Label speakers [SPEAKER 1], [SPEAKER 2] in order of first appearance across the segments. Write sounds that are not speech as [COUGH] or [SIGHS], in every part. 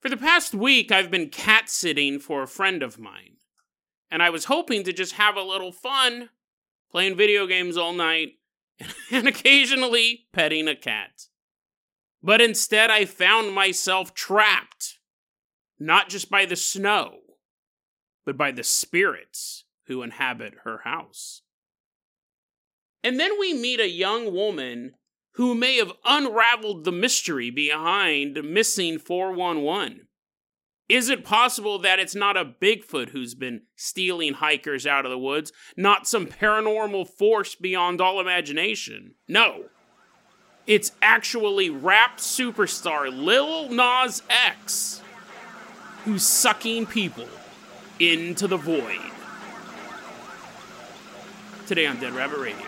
[SPEAKER 1] For the past week, I've been cat sitting for a friend of mine, and I was hoping to just have a little fun playing video games all night [LAUGHS] and occasionally petting a cat. But instead, I found myself trapped, not just by the snow, but by the spirits who inhabit her house. And then we meet a young woman who may have unraveled the mystery behind missing 411. Is it possible that it's not a Bigfoot who's been stealing hikers out of the woods, not some paranormal force beyond all imagination? No. It's actually rap superstar Lil Nas X who's sucking people into the void. Today on Dead Rabbit Radio.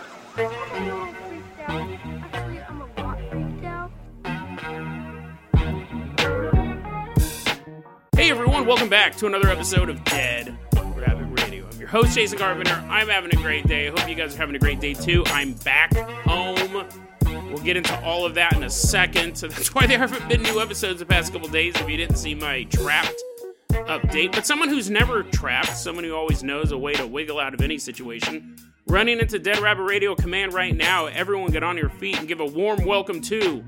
[SPEAKER 1] Everyone, welcome back to another episode of Dead Rabbit Radio. I'm your host, Jason Carpenter. I'm having a great day. I hope you guys are having a great day too. I'm back home. We'll get into all of that in a second. So that's why there haven't been new episodes the past couple days if you didn't see my trapped update. But someone who's never trapped, someone who always knows a way to wiggle out of any situation, running into Dead Rabbit Radio Command right now. Everyone get on your feet and give a warm welcome to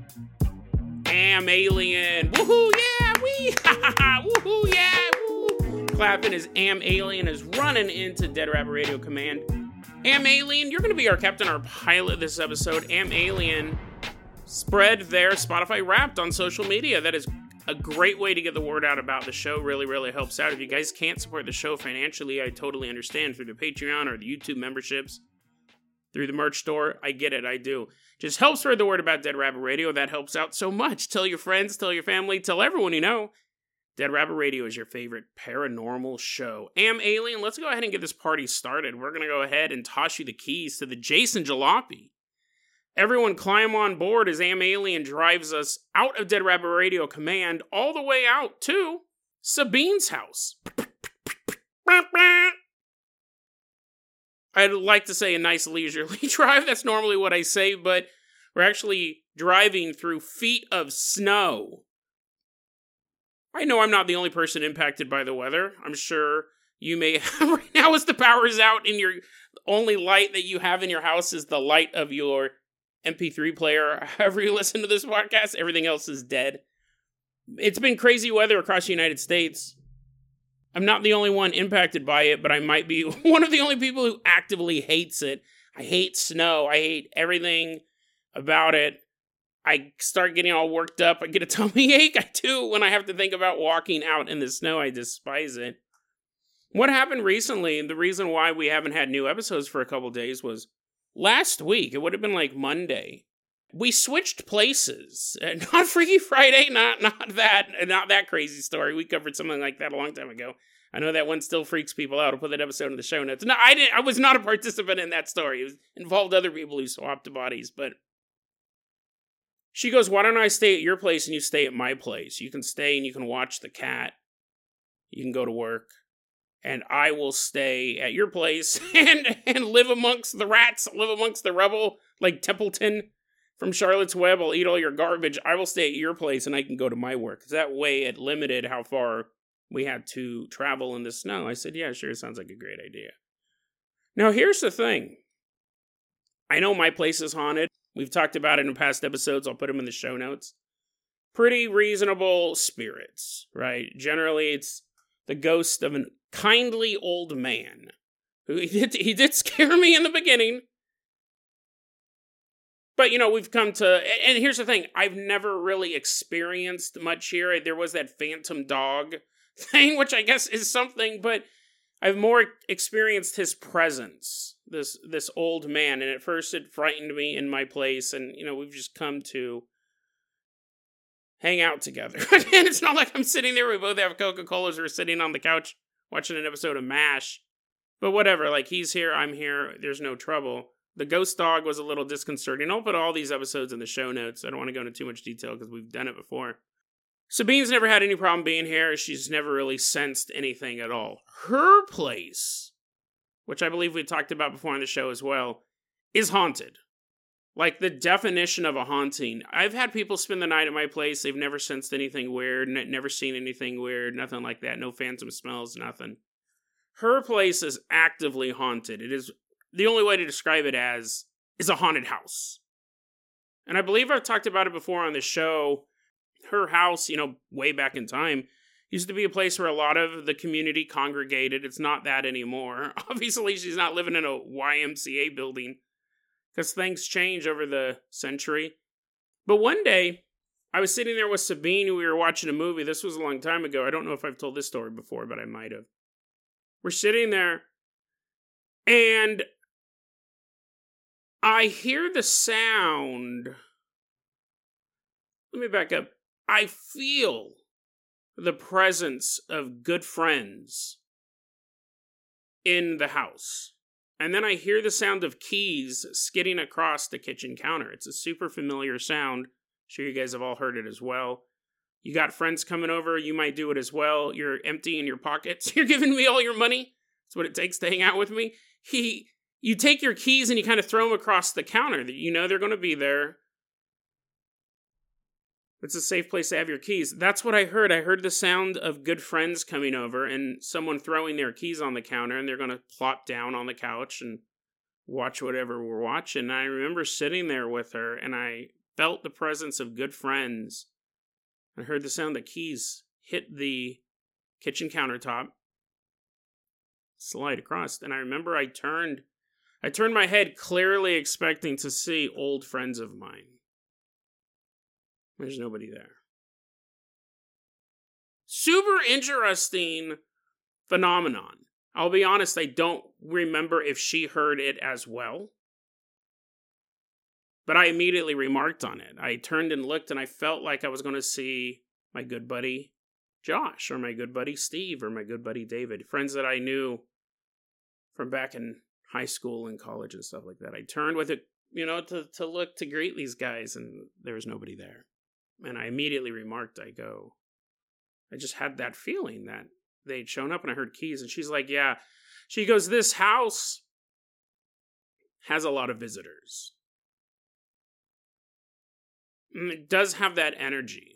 [SPEAKER 1] Am Alien. Woohoo, yeah, woohoo, yeah, woo. Clapping as Am Alien is running into Dead Rabbit Radio Command. Am Alien, you're to be our captain, our pilot this episode. Am Alien spread their Spotify Wrapped on social media. That is a great way to get the word out about the show. Really, really helps out. If you guys can't support the show financially, I totally understand through the Patreon or the YouTube memberships, through the merch store. I get it. I do. Just help spread the word about Dead Rabbit Radio. That helps out so much. Tell your friends, tell your family, tell everyone you know. Dead Rabbit Radio is your favorite paranormal show. Am Alien, let's go ahead and get this party started. We're going to go ahead and toss you the keys to the Jason Jalopy. Everyone climb on board as Am Alien drives us out of Dead Rabbit Radio Command all the way out to Sabine's house. I'd like to say a nice leisurely [LAUGHS] drive. That's normally what I say, but we're actually driving through feet of snow. I know I'm not the only person impacted by the weather. I'm sure you may [LAUGHS] right now as the power's out and your only light that you have in your house is the light of your MP3 player. [LAUGHS] However you listen to this podcast, everything else is dead. It's been crazy weather across the United States. I'm not the only one impacted by it, but I might be [LAUGHS] one of the only people who actively hates it. I hate snow. I hate everything about it. I start getting all worked up. I get a [LAUGHS] tummy ache. I do when I have to think about walking out in the snow. I despise it. What happened recently, and the reason why we haven't had new episodes for a couple days was last week. It would have been like Monday. We switched places. [LAUGHS] Uh, not Freaky Friday, not not that, not that crazy story. We covered something like that a long time ago. I know that one still freaks people out. I'll put that episode in the show notes. No, I didn't. I was not a participant in that story. It was, involved other people who swapped bodies. But she goes, "Why don't I stay at your place and you stay at my place? You can stay and you can watch the cat. You can go to work." and I will stay at your place [LAUGHS] and and live amongst the rats, live amongst the rubble, like Templeton from Charlotte's Web. I'll eat all your garbage. I will stay at your place and I can go to my work. That way it limited how far we had to travel in the snow. I said, yeah, sure, sounds like a great idea. Now here's the thing. I know my place is haunted. We've talked about it in past episodes. I'll put them in the show notes. Pretty reasonable spirits, right? Generally, it's the ghost of a kindly old man who [LAUGHS] he did, he did scare me in the beginning. But you know, we've come to and here's the thing, I've never really experienced much here. There was that phantom dog [LAUGHS] thing which I guess is something, but I've more experienced his presence. This this old man and at first it frightened me in my place and you know, we've just come to hang out together. [LAUGHS] and it's not like I'm sitting there, we both have Coca Colas, we're sitting on the couch watching an episode of MASH. But whatever, like he's here, I'm here, there's no trouble. The ghost dog was a little disconcerting. I'll put all these episodes in the show notes. I don't want to go into too much detail because we've done it before. Sabine's never had any problem being here. She's never really sensed anything at all. Her place, which I believe we talked about before on the show as well, is haunted. Like the definition of a haunting. I've had people spend the night at my place. They've never sensed anything weird, never seen anything weird, nothing like that. No phantom smells, nothing. Her place is actively haunted. It is the only way to describe it as is a haunted house. And I believe I've talked about it before on the show. Her house, you know, way back in time, used to be a place where a lot of the community congregated. It's not that anymore. [LAUGHS] Obviously, she's not living in a YMCA building because things change over the century. But one day, I was sitting there with Sabine. We were watching a movie. This was a long time ago. I don't know if I've told this story before, but I might have. We're sitting there, and I hear the sound. Let me back up. I feel the presence of good friends in the house. And then I hear the sound of keys skidding across the kitchen counter. It's a super familiar sound. I'm sure you guys have all heard it as well. You got friends coming over, you might do it as well. You're empty in your pockets. [LAUGHS] You're giving me all your money. That's what it takes to hang out with me. He you take your keys and you kind of throw them across the counter that you know they're going to be there. It's a safe place to have your keys. That's what I heard. I heard the sound of good friends coming over and someone throwing their keys on the counter and they're going to plop down on the couch and watch whatever we're watching. And I remember sitting there with her and I felt the presence of good friends. I heard the sound that keys hit the kitchen countertop, slide across. And I remember I turned I turned my head clearly expecting to see old friends of mine. There's nobody there. Super interesting phenomenon. I'll be honest, I don't remember if she heard it as well. But I immediately remarked on it. I turned and looked, and I felt like I was going to see my good buddy Josh, or my good buddy Steve, or my good buddy David, friends that I knew from back in high school and college and stuff like that. I turned with it, you know, to, to look to greet these guys, and there was nobody there. And I immediately remarked, I go, I just had that feeling that they'd shown up and I heard keys. And she's like, Yeah. She goes, This house has a lot of visitors. And it does have that energy.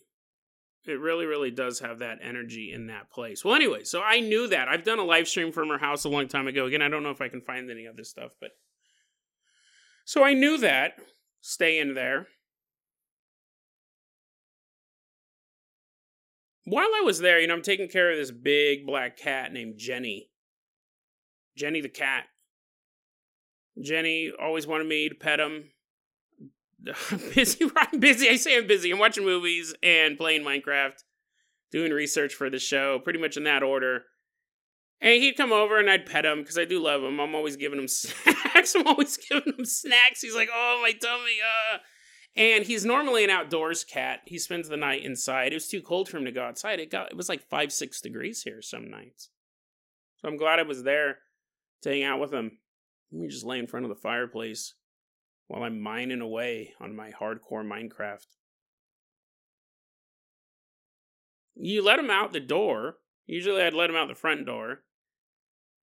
[SPEAKER 1] It really, really does have that energy in that place. Well, anyway, so I knew that. I've done a live stream from her house a long time ago. Again, I don't know if I can find any of this stuff, but. So I knew that. Stay in there. While I was there, you know, I'm taking care of this big black cat named Jenny. Jenny the cat. Jenny always wanted me to pet him. [LAUGHS] Busy. I'm busy. I say I'm busy. I'm watching movies and playing Minecraft, doing research for the show, pretty much in that order. And he'd come over and I'd pet him because I do love him. I'm always giving him [LAUGHS] snacks. I'm always giving him snacks. He's like, oh, my tummy. Uh. And he's normally an outdoors cat. He spends the night inside. It was too cold for him to go outside. It got it was like five, six degrees here some nights. So I'm glad I was there to hang out with him. Let me just lay in front of the fireplace while I'm mining away on my hardcore Minecraft. You let him out the door. Usually I'd let him out the front door.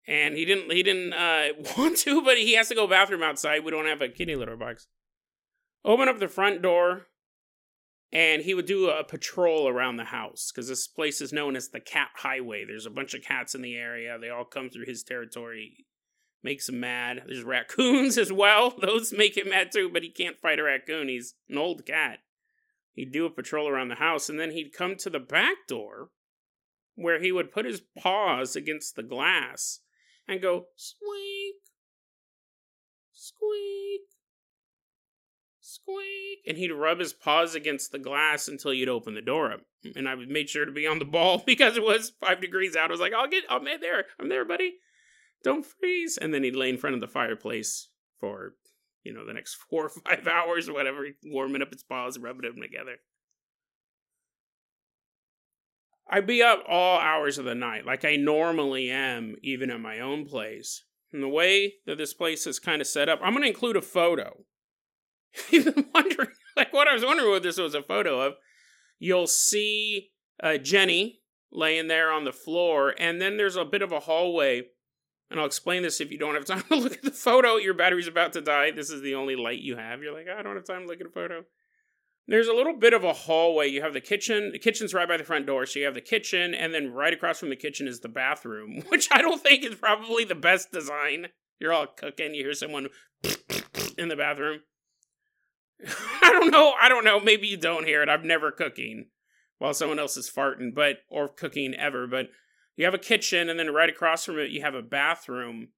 [SPEAKER 1] And he didn't he didn't uh, [LAUGHS] want to, but he has to go bathroom outside. We don't have a kitty litter box. Open up the front door and he would do a patrol around the house because this place is known as the cat highway. There's a bunch of cats in the area. They all come through his territory makes him mad. There's raccoons [LAUGHS] as well. Those make him mad too, but he can't fight a raccoon. He's an old cat. He'd do a patrol around the house, and then he'd come to the back door where he would put his paws against the glass and go squeak, squeak, squeak. And he'd rub his paws against the glass until you'd open the door up. And I made sure to be on the ball [LAUGHS] because it was five degrees out. I was like, I'll get, I'm there. I'm there, buddy don't freeze. And then he'd lay in front of the fireplace for, you know, the next [LAUGHS] four or five hours or whatever, warming up his paws, rubbing them together. I'd be up all hours of the night, like I normally am, even at my own place. And the way that this place is kind of set up, I'm going to include a photo. [LAUGHS] Been wondering, like, what I was wondering what this was a photo of. You'll see uh, Jenny laying there on the floor, and then there's a bit of a hallway And I'll explain this if you don't have time to [LAUGHS] look at the photo. Your battery's about to die. This is the only light you have. You're like, I don't have time to look at a photo. There's a little bit of a hallway. You have the kitchen. The kitchen's right by the front door. So you have the kitchen, and then right across from the kitchen is the bathroom, [LAUGHS] which I don't think is probably the best design. You're all cooking. You hear someone [LAUGHS] in the bathroom. I don't know. I don't know. Maybe you don't hear it. I've never cooking while someone else is farting, but or cooking ever. But you have a kitchen, and then right across from it, you have a bathroom,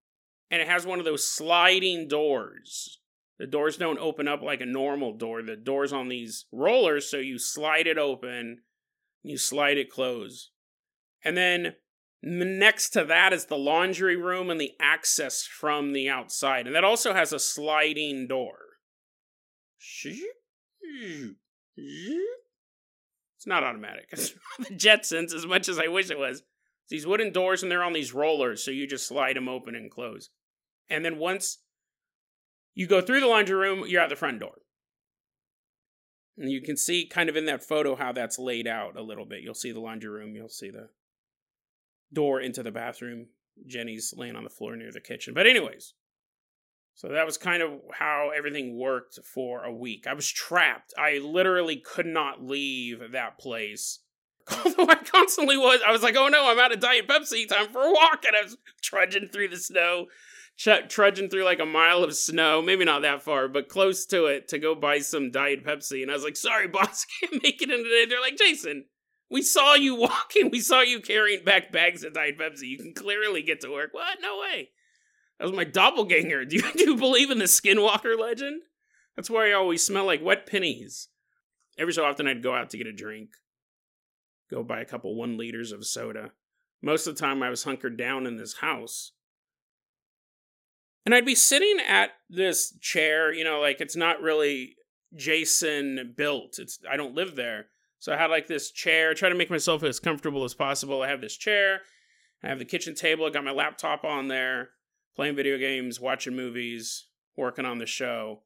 [SPEAKER 1] and it has one of those sliding doors. The doors don't open up like a normal door. The door's on these rollers, so you slide it open, you slide it close. And then next to that is the laundry room and the access from the outside. And that also has a sliding door. It's not automatic. [LAUGHS] It's the Jetsons as much as I wish it was. These wooden doors and they're on these rollers, so you just slide them open and close. And then once you go through the laundry room, you're at the front door. And you can see kind of in that photo how that's laid out a little bit. You'll see the laundry room, you'll see the door into the bathroom. Jenny's laying on the floor near the kitchen. But, anyways, so that was kind of how everything worked for a week. I was trapped. I literally could not leave that place. Although I constantly was, I was like, oh no, I'm out of Diet Pepsi, time for a walk. And I was trudging through the snow, ch- trudging through like a mile of snow, maybe not that far, but close to it to go buy some Diet Pepsi. And I was like, sorry, [LAUGHS] boss, can't make it in today. They're like, Jason, we saw you walking. We saw you carrying back bags of Diet Pepsi. You can clearly get to work. What? No way. That was my doppelganger. [LAUGHS] Do you, do you believe in the Skinwalker legend? That's why I always smell like wet pennies. Every so often, I'd go out to get a drink, go buy a couple one liters of soda. Most of the time, I was hunkered down in this house. And I'd be sitting at this chair, you know, like it's not really Jason built. It's I don't live there. So I had like this chair, try to make myself as comfortable as possible. I have this chair, I have the kitchen table, I got my laptop on there, playing video games, watching movies, working on the show.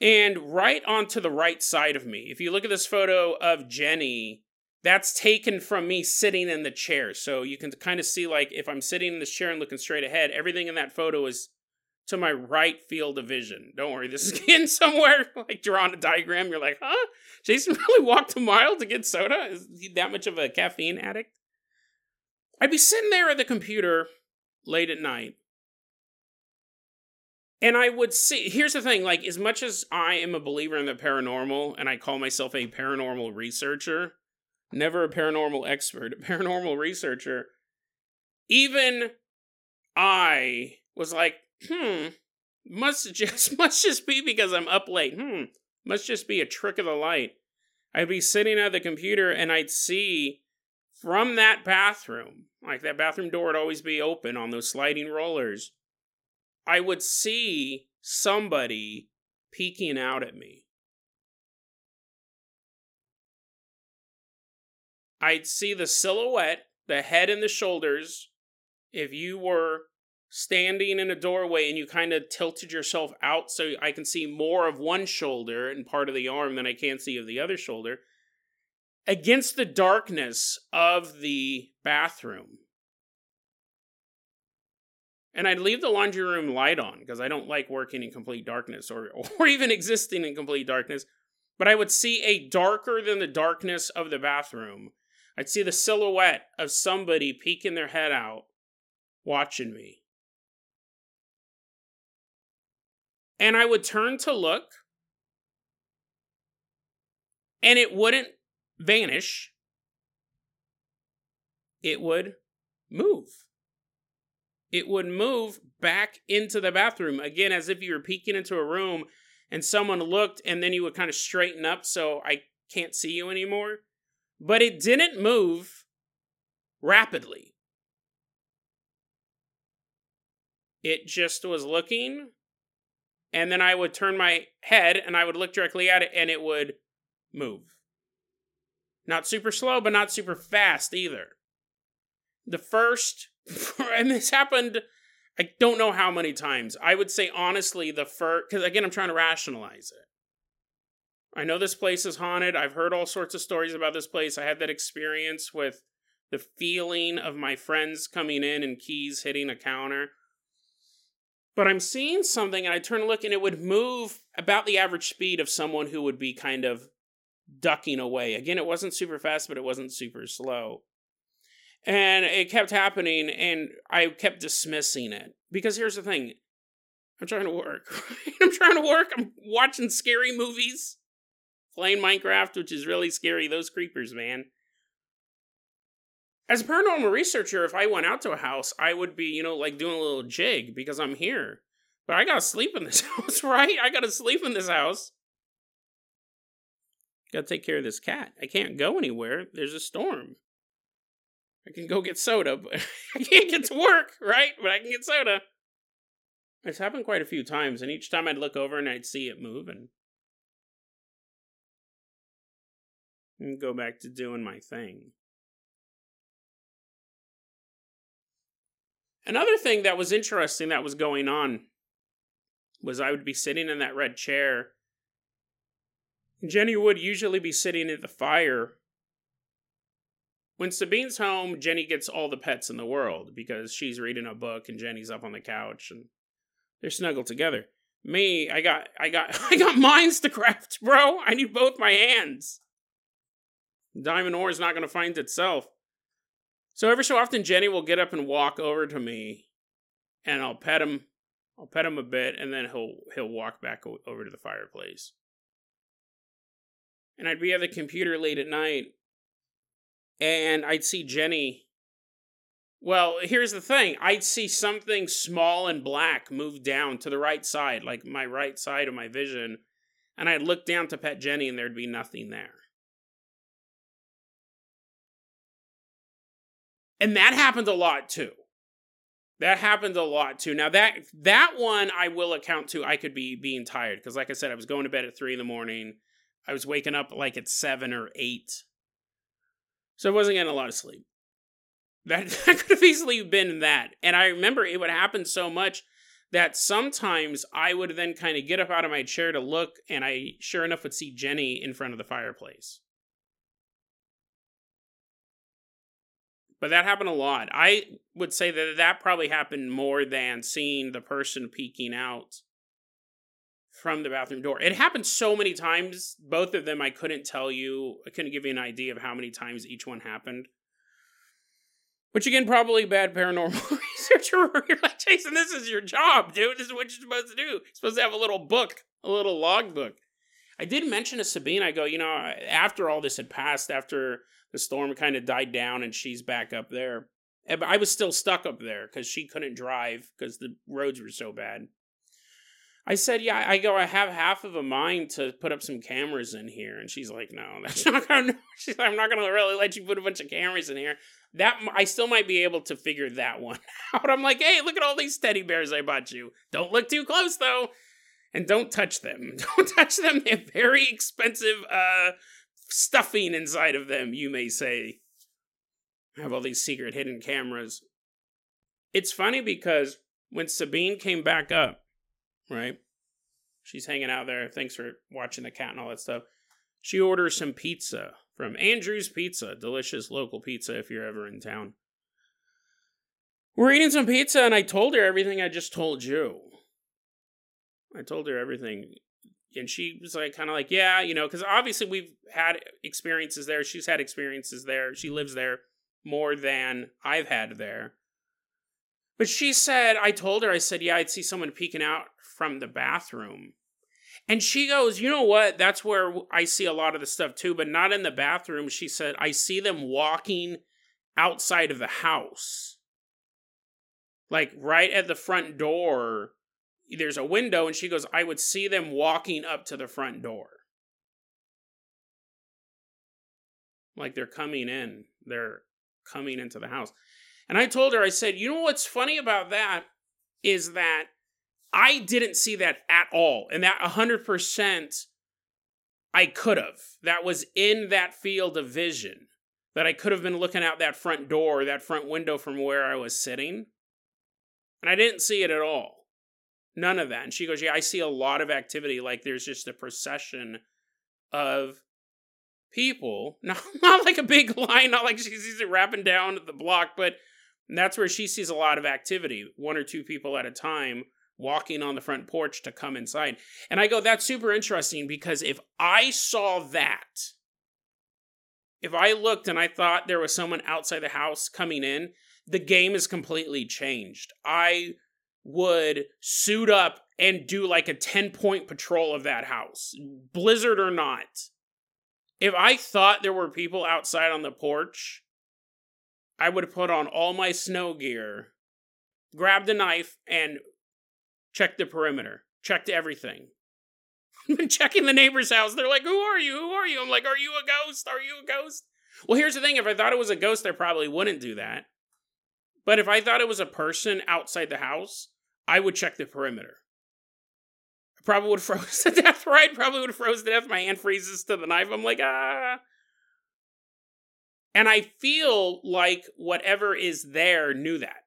[SPEAKER 1] And right onto the right side of me, if you look at this photo of Jenny, that's taken from me sitting in the chair. So you can kind of see, like, if I'm sitting in this chair and looking straight ahead, everything in that photo is to my right field of vision. Don't worry, this is [LAUGHS] getting somewhere. Like drawing a diagram, you're like, huh? Jason [LAUGHS] really walked a mile to get soda? Is he that much of a caffeine addict? I'd be sitting there at the computer late at night. And I would see, here's the thing like, as much as I am a believer in the paranormal and I call myself a paranormal researcher, never a paranormal expert, a paranormal researcher, even I was like, hmm, must just [LAUGHS] must just be because I'm up late. Hmm, must just be a trick of the light. I'd be sitting at the computer and I'd see from that bathroom, like that bathroom door would always be open on those sliding rollers. I would see somebody peeking out at me. I'd see the silhouette, the head and the shoulders. If you were standing in a doorway and you kind of tilted yourself out so I can see more of one shoulder and part of the arm than I can see of the other shoulder against the darkness of the bathroom. And I'd leave the laundry room light on because I don't like working in complete darkness or, [LAUGHS] or even existing in complete darkness. But I would see a darker than the darkness of the bathroom. I'd see the silhouette of somebody peeking their head out, watching me. and I would turn to look, and it wouldn't vanish, it would move. It would move back into the bathroom again, as if you were peeking into a room and someone looked, and then you would kind of straighten up so I can't see you anymore. But it didn't move rapidly. It just was looking and then I would turn my head and I would look directly at it and it would move. Not super slow, but not super fast either. The first, [LAUGHS] and this happened, I don't know how many times. I would say honestly, the first, because again, I'm trying to rationalize it. I know this place is haunted. I've heard all sorts of stories about this place. I had that experience with the feeling of my friends coming in and keys hitting a counter. But I'm seeing something and I turn to look and it would move about the average speed of someone who would be kind of ducking away. Again, it wasn't super fast, but it wasn't super slow. And it kept happening and I kept dismissing it. Because here's the thing I'm trying to work. [LAUGHS] I'm trying to work. I'm watching scary movies, playing Minecraft, which is really scary. Those creepers, man. As a paranormal researcher, if I went out to a house, I would be, you know, like doing a little jig because I'm here. But I gotta [LAUGHS] sleep in this house, right? I gotta sleep in this house. Gotta take care of this cat. I can't go anywhere. There's a storm. I can go get soda, but [LAUGHS] I can't get to work, right? But I can get soda. It's happened quite a few times, and each time I'd look over and I'd see it move and, and go back to doing my thing. Another thing that was interesting that was going on was I would be sitting in that red chair. Jenny would usually be sitting at the fire. When Sabine's home, Jenny gets all the pets in the world because she's reading a book and Jenny's up on the couch and they're snuggled together. Me, I got I got [LAUGHS] I got minds to craft, bro. I need both my hands. Diamond ore is not gonna find itself. So every so often, Jenny will get up and walk over to me, and I'll pet him. I'll pet him a bit, and then he'll he'll walk back over to the fireplace. And I'd be at the computer late at night, and I'd see Jenny. Well, here's the thing: I'd see something small and black move down to the right side, like my right side of my vision, and I'd look down to pet Jenny, and there'd be nothing there. And that happens a lot too. That happens a lot too. Now that that one i will account to i could be being tired because like i said i was going to bed at three in the morning. I was waking up like at seven or eight. So i wasn't getting a lot of sleep. That, [LAUGHS] that could have easily been that. And i remember it would happen so much that sometimes i would then kind of get up out of my chair to look and i sure enough would see jenny in front of the fireplace but that happened a lot. I would say that that probably happened more than seeing the person peeking out from the bathroom door. It happened so many times, both of them I couldn't tell you. I couldn't give you an idea of how many times each one happened. Which again, probably bad paranormal [LAUGHS] researcher. You're like, Jason, this is your job, dude. This is what you're supposed to do. You're supposed to have a little book, a little log book. I did mention to Sabine, I go, you know, after all this had passed, after the storm kind of died down and she's back up there. But I was still stuck up there because she couldn't drive because the roads were so bad. I said, "Yeah." I go, "I have half of a mind to put up some cameras in here," and she's like, "No, that's [LAUGHS] not gonna." She's like, "I'm not gonna really let you put a bunch of cameras in here." That I still might be able to figure that one [LAUGHS] out. I'm like, "Hey, look at all these teddy bears I bought you. Don't look too close though, and don't touch them. [LAUGHS] Don't touch them. They're very expensive uh, stuffing inside of them, you may say. Have all these secret hidden cameras. It's funny because when Sabine came back up, right? She's hanging out there. Thanks for watching the cat and all that stuff. She orders some pizza from Andrew's Pizza, delicious local pizza if you're ever in town. We're eating some pizza, and I told her everything I just told you. I told her everything and she was like kind of like yeah you know because obviously we've had experiences there. She's had experiences there. She lives there more than i've had there. But she said i told her i said yeah i'd see someone peeking out from the bathroom. And she goes you know what? That's where i see a lot of the stuff too but not in the bathroom. She said i see them walking outside of the house. Like right at the front door there's a window and she goes i would see them walking up to the front door. Like they're coming in they're coming into the house. And i told her i said you know what's funny about that is that i didn't see that at all and that 100% i could have. That was in that field of vision that i could have been looking out that front door that front window from where i was sitting and i didn't see it at all None of that. And she goes, Yeah, I see a lot of activity. Like there's just a procession of people. [LAUGHS] Not, not like a big line, not like she sees it wrapping down the block, but that's where she sees a lot of activity. One or two people at a time walking on the front porch to come inside. And I go, that's super interesting because if I saw that, if I looked and I thought there was someone outside the house coming in, the game is completely changed. I would suit up and do like a 10 point patrol of that house, blizzard or not. If I thought there were people outside on the porch, I would put on all my snow gear, grabbed a knife, and checked the perimeter, checked everything. [LAUGHS] I've been checking the neighbor's house. They're like, Who are you? Who are you? I'm like, Are you a ghost? Are you a ghost? Well, here's the thing if I thought it was a ghost, I probably wouldn't do that. But if I thought it was a person outside the house, I would check the perimeter. I probably would [LAUGHS] froze to death, right? Probably would have froze to death. My hand freezes to the knife. I'm like, ah. And I feel like whatever is there knew that.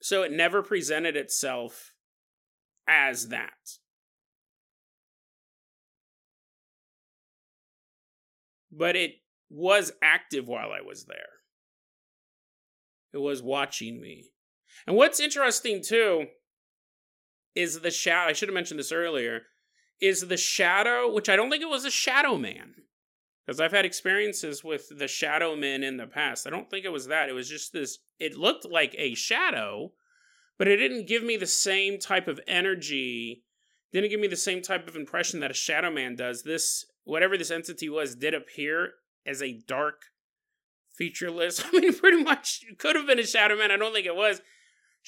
[SPEAKER 1] So it never presented itself as that. But it was active while I was there. It was watching me. And what's interesting too is the shadow. I should have mentioned this earlier. Is the shadow, which I don't think it was a shadow man, because I've had experiences with the shadow men in the past. I don't think it was that. It was just this. It looked like a shadow, but it didn't give me the same type of energy. Didn't give me the same type of impression that a shadow man does. This whatever this entity was did appear as a dark featureless. [LAUGHS] I mean, pretty much could have been a Shadow Man. I don't think it was.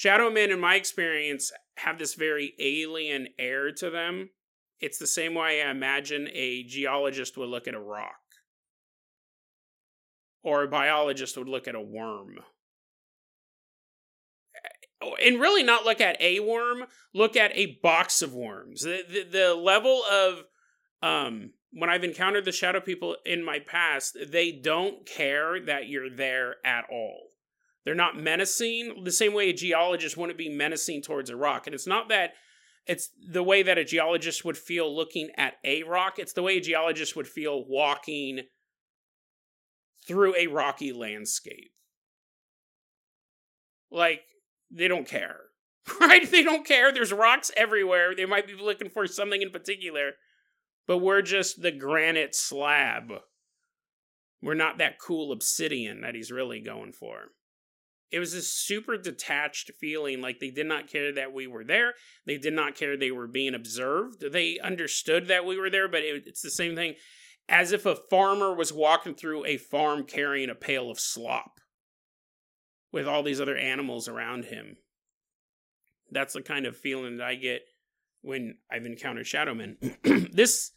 [SPEAKER 1] Shadow Men, in my experience, have this very alien air to them. It's the same way I imagine a geologist would look at a rock, or a biologist would look at a worm. And really, not look at a worm, look at a box of worms. The, the, the level of um, when I've encountered the shadow people in my past, they don't care that you're there at all. They're not menacing the same way a geologist wouldn't be menacing towards a rock. And it's not that it's the way that a geologist would feel looking at a rock, it's the way a geologist would feel walking through a rocky landscape. Like, they don't care. [LAUGHS] Right? They don't care. There's rocks everywhere. They might be looking for something in particular but we're just the granite slab. We're not that cool obsidian that he's really going for. It was a super detached feeling, like they did not care that we were there. They did not care they were being observed. They understood that we were there, but it, it's the same thing as if a farmer was walking through a farm carrying a pail of slop with all these other animals around him. That's the kind of feeling that I get when I've encountered Shadowmen. [CLEARS THROAT] this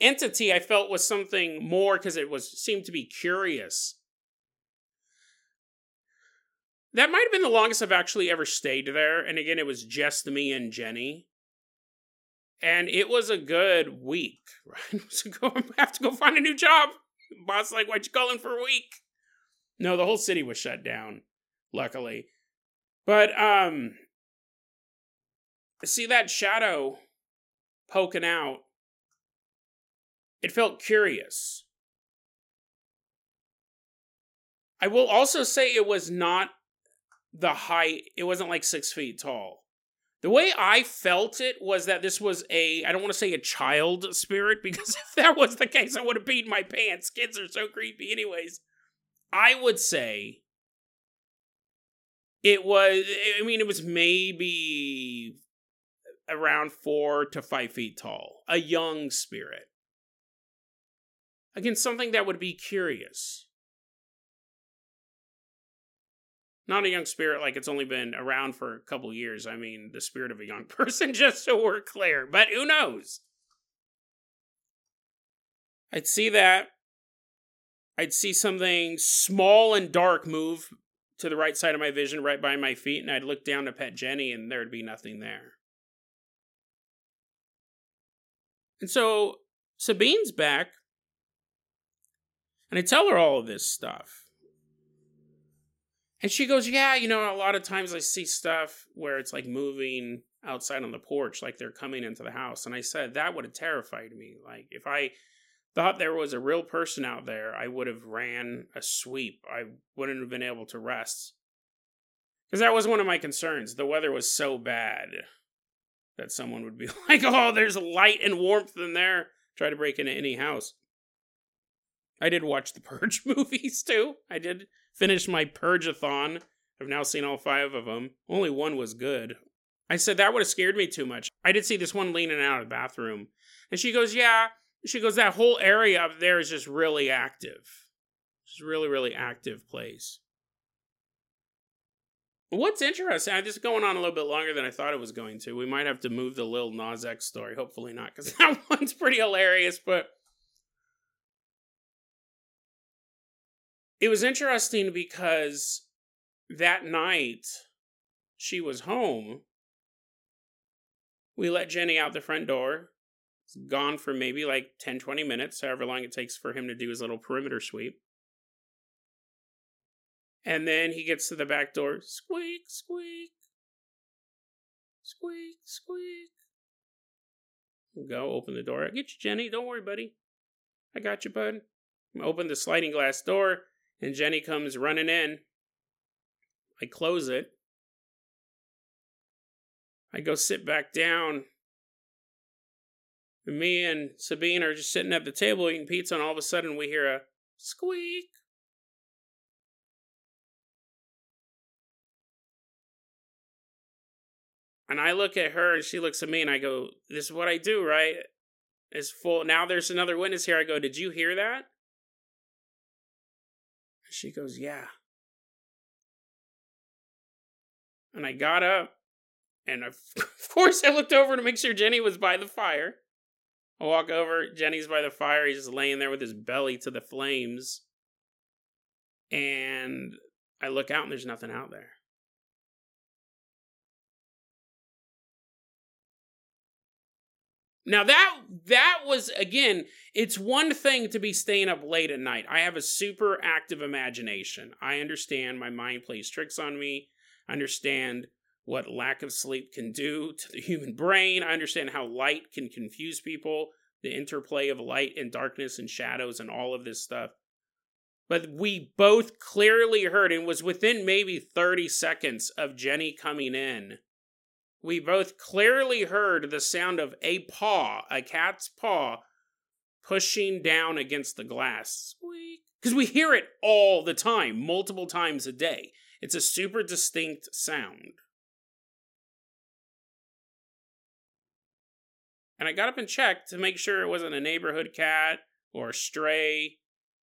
[SPEAKER 1] entity I felt was something more because it was seemed to be curious. That might have been the longest I've actually ever stayed there, and again, it was just me and Jenny. And it was a good week, right? So I have to go find a new job. Boss, like, why'd you call in for a week? No, the whole city was shut down, luckily. But um, see that shadow poking out it felt curious. I will also say it was not the height, it wasn't like six feet tall. The way I felt it was that this was a, I don't want to say a child spirit, [LAUGHS] because if that was the case, I would have beat my pants. Kids are so creepy, anyways. I would say it was, I mean, it was maybe around four to five feet tall, a young spirit. Again, something that would be curious. Not a young spirit like it's only been around for a couple years. I mean, the spirit of a young [LAUGHS] person, just so we're clear. But who knows? I'd see that. I'd see something small and dark move to the right side of my vision, right by my feet, and I'd look down to pet Jenny, and there'd be nothing there. And so Sabine's back and I tell her all of this stuff. And she goes, Yeah, you know, a lot of times I see stuff where it's like moving outside on the porch, like they're coming into the house. And I said, That would have terrified me. Like, if I thought there was a real person out there, I would have ran a sweep. I wouldn't have been able to rest. Because that was one of my concerns. The weather was so bad that someone would be [LAUGHS] like, oh, there's light and warmth in there. Try to break into any house. I did watch the [LAUGHS] Purge movies too. I did finish my Purge-a-thon. I've now seen all five of them. Only one was good. I said that would have scared me too much. I did see this one leaning out of the bathroom. And she goes, Yeah. She goes, That whole area up there is just really active. It's a really, really active place. What's interesting, this is going on a little bit longer than I thought it was going to. We might have to move the Lil Nas X story. Hopefully not, because [LAUGHS] that one's pretty hilarious. But it was interesting because that night she was home. We let Jenny out the front door. It's gone for maybe like 10, 20 minutes, however long it takes for him to do his little perimeter sweep. And then he gets to the back door. Squeak, squeak. Squeak, squeak. Go open the door. I get you, Jenny. Don't worry, buddy. I got you, bud. Open the sliding glass door, and Jenny comes running in. I close it. I go sit back down. And me and Sabine are just sitting at the table eating pizza, and all of a sudden we hear a squeak. And I look at her and she looks at me and I go, This is what I do, right? It's full. Now there's another witness here. I go, Did you hear that? She goes, Yeah. And I got up and [LAUGHS] of course I looked over to make sure Jenny was by the fire. I walk over, Jenny's by the fire. He's just laying there with his belly to the flames. And I look out and there's nothing out there. Now that that was again, it's one thing to be staying up late at night. I have a super active imagination. I understand my mind plays tricks on me. I understand what lack of sleep can do to the human brain. I understand how light can confuse people, the interplay of light and darkness and shadows and all of this stuff. But we both clearly heard and was within maybe 30 seconds of Jenny coming in we both clearly heard the sound of a paw, a cat's paw, pushing down against the glass. Because we hear it all the time, multiple times a day. It's a super distinct sound. And I got up and checked to make sure it wasn't a neighborhood cat or a stray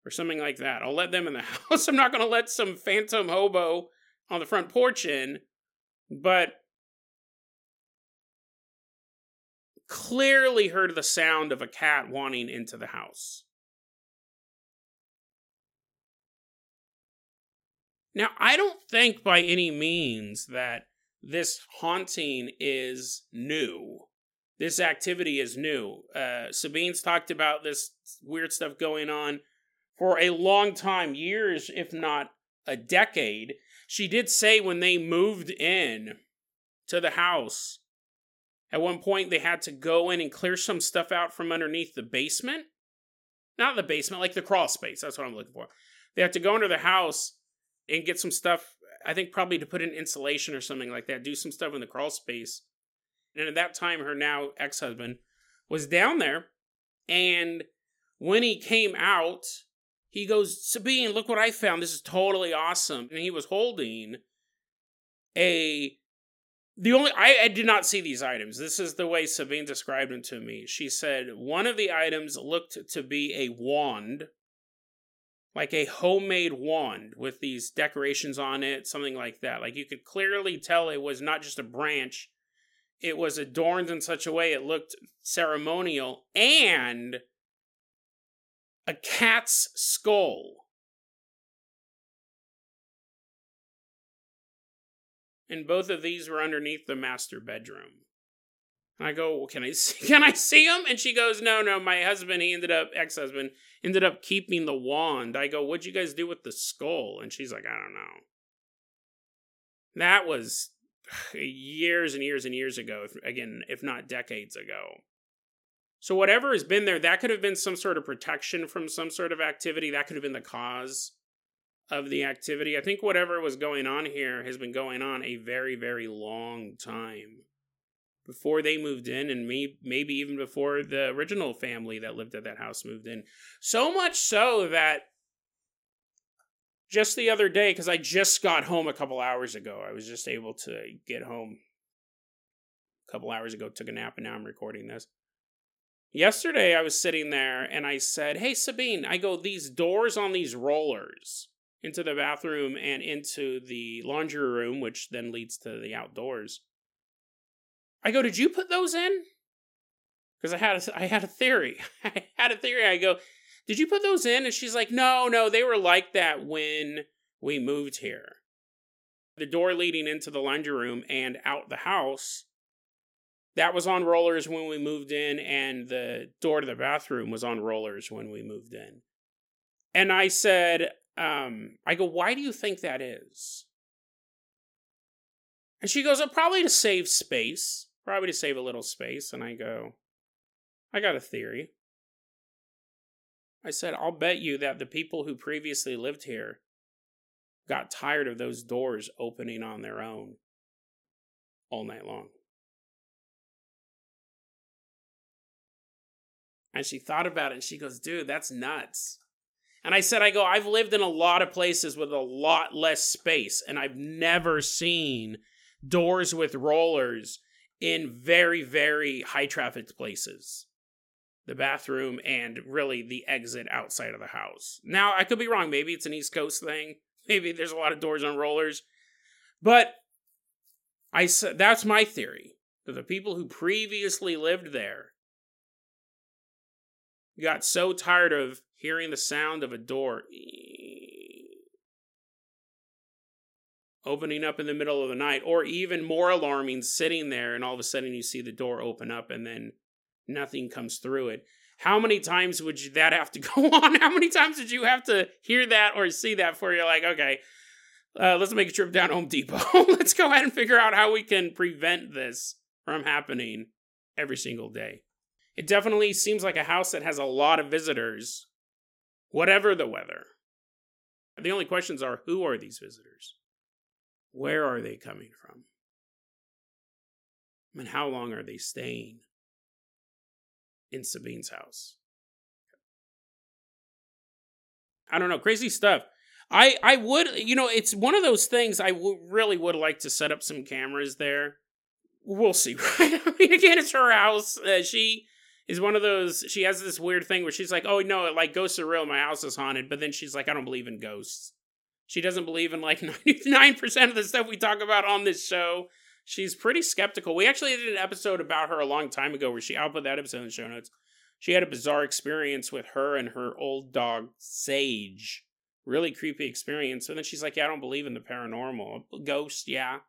[SPEAKER 1] or something like that. I'll let them in the [LAUGHS] house. I'm not going to let some phantom hobo on the front porch in. But clearly heard the sound of a cat wanting into the house. Now, I don't think by any means that this haunting is new. This activity is new. Uh, Sabine's talked about this weird stuff going on for a long time, years, if not a decade. She did say when they moved in to the house at one point, they had to go in and clear some stuff out from underneath the basement. Not the basement, like the crawl space. That's what I'm looking for. They had to go under the house and get some stuff. I think probably to put in insulation or something like that. Do some stuff in the crawl space. And at that time, her now ex husband was down there. And when he came out, he goes, Sabine, look what I found. This is totally awesome. And he was holding a the only I, I did not see these items. This is the way Sabine described them to me. She said one of the items looked to be a wand, like a homemade wand with these decorations on it, something like that. Like you could clearly tell it was not just a branch, it was adorned in such a way it looked ceremonial and a cat's skull and both of these were underneath the master bedroom. And I go, well, can I see, [LAUGHS] can I see them? And she goes, no, no. My husband, he ended up ex husband, ended up keeping the wand. I go, what'd you guys do with the skull? And she's like, I don't know. That was [SIGHS] years and years and years ago. Again, if not decades ago. So whatever has been there, that could have been some sort of protection from some sort of activity. That could have been the cause of the activity. I think whatever was going on here has been going on a very, very long time. Before they moved in, and maybe even before the original family that lived at that house moved in. So much so that just the other day, because I just got home a couple hours ago, I was just able to get home a couple hours ago, took a nap, and now I'm recording this. Yesterday, I was sitting there and I said, Hey, Sabine, I go, these doors on these rollers into the bathroom and into the laundry room, which then leads to the outdoors. I go, Did you put those in? Because I had a, I had a theory. [LAUGHS] I had a theory. I go, Did you put those in? And she's like, No, no, they were like that when we moved here. The door leading into the laundry room and out the house that was on rollers when we moved in, and the door to the bathroom was on rollers when we moved in. And I said, um, I go, why do you think that is? And she goes, oh, probably to save space, probably to save a little space. And I go, I got a theory. I said, I'll bet you that the people who previously lived here got tired of those doors opening on their own all night long. And she thought about it and she goes, dude, that's nuts. And I said, I go, I've lived in a lot of places with a lot less space, and I've never seen doors with rollers in very, very high trafficked places. The bathroom and really the exit outside of the house. Now, I could be wrong. Maybe it's an East Coast thing. [LAUGHS] Maybe there's a lot of doors on rollers. But I said that's my theory. That the people who previously lived there got so tired of hearing the sound of a door opening up in the middle of the night, or even more alarming, sitting there and all of a sudden you see the door open up and then nothing comes through it. How many times would you, that have to [LAUGHS] go on? How many times did you have to hear that or see that before you're like, okay, uh, let's make a trip down Home Depot. [LAUGHS] let's go ahead and figure out how we can prevent this from happening every single day. It definitely seems like a house that has a lot of visitors, whatever the weather. The only questions are who are these visitors? Where are they coming from? And how long are they staying in Sabine's house? I don't know, crazy stuff. I I would, you know, it's one of those things I w- really would like to set up some cameras there. We'll see. [LAUGHS] Right? I mean, again, it's her house. Uh, she is one of those she has this weird thing where she's like, "Oh no, like ghosts are real, my house is haunted," but then she's like, "I don't believe in ghosts." She doesn't believe in like [LAUGHS] 99% of the stuff we talk about on this show. She's pretty skeptical. We actually did an episode about her a long time ago where she I'll put that episode in the show notes. She had a bizarre experience with her and her old dog Sage. Really creepy experience. And then she's like, Yeah, I don't believe in the paranormal. Ghost, yeah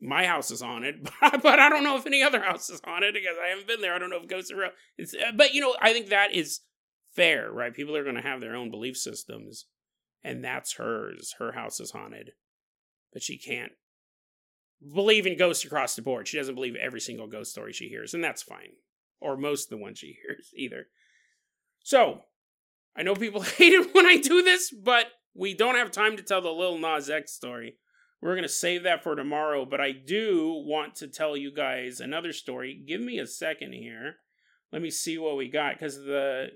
[SPEAKER 1] my house is haunted, [LAUGHS] but, but I don't know if any other house is haunted because I haven't been there. I don't know if ghosts are real. It's, uh, but you know, I think that is fair, right? People are going to have their own belief systems, and that's hers. Her house is haunted, but she can't believe in ghosts across the board. She doesn't believe every single ghost story she hears, and that's fine, or most of the ones she [LAUGHS] hears either. So, I know people [LAUGHS] hate it when I do this, but we don't have time to tell the Lil Nas X story. We're going to save that for tomorrow, but I do want to tell you guys another story. Give me a second here. Let me see what we got because the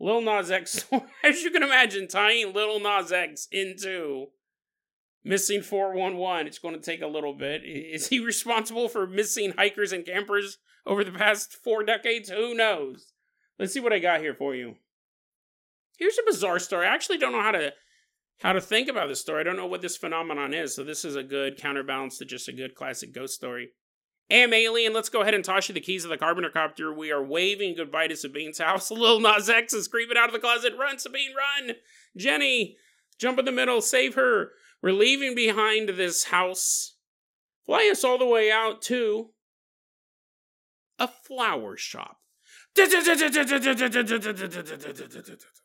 [SPEAKER 1] Lil Nas X, [LAUGHS] as you can imagine, tying Lil Nas X into missing 411, it's going to take a little bit. Is he responsible for missing hikers and campers over the past four decades? Who knows? Let's see what I got here for you. Here's a bizarre story. I actually don't know how to how to think about this story. I don't know what this phenomenon is, so this is a good counterbalance to just a good classic ghost story. Am alien, let's go ahead and toss you the keys of the Carpenter Copter. We are waving goodbye to Sabine's house. [LAUGHS] Lil Nas X is creeping out of the closet. Run, Sabine, run! Jenny, jump in the middle, save her. We're leaving behind this house. Fly us all the way out to a flower shop. [LAUGHS]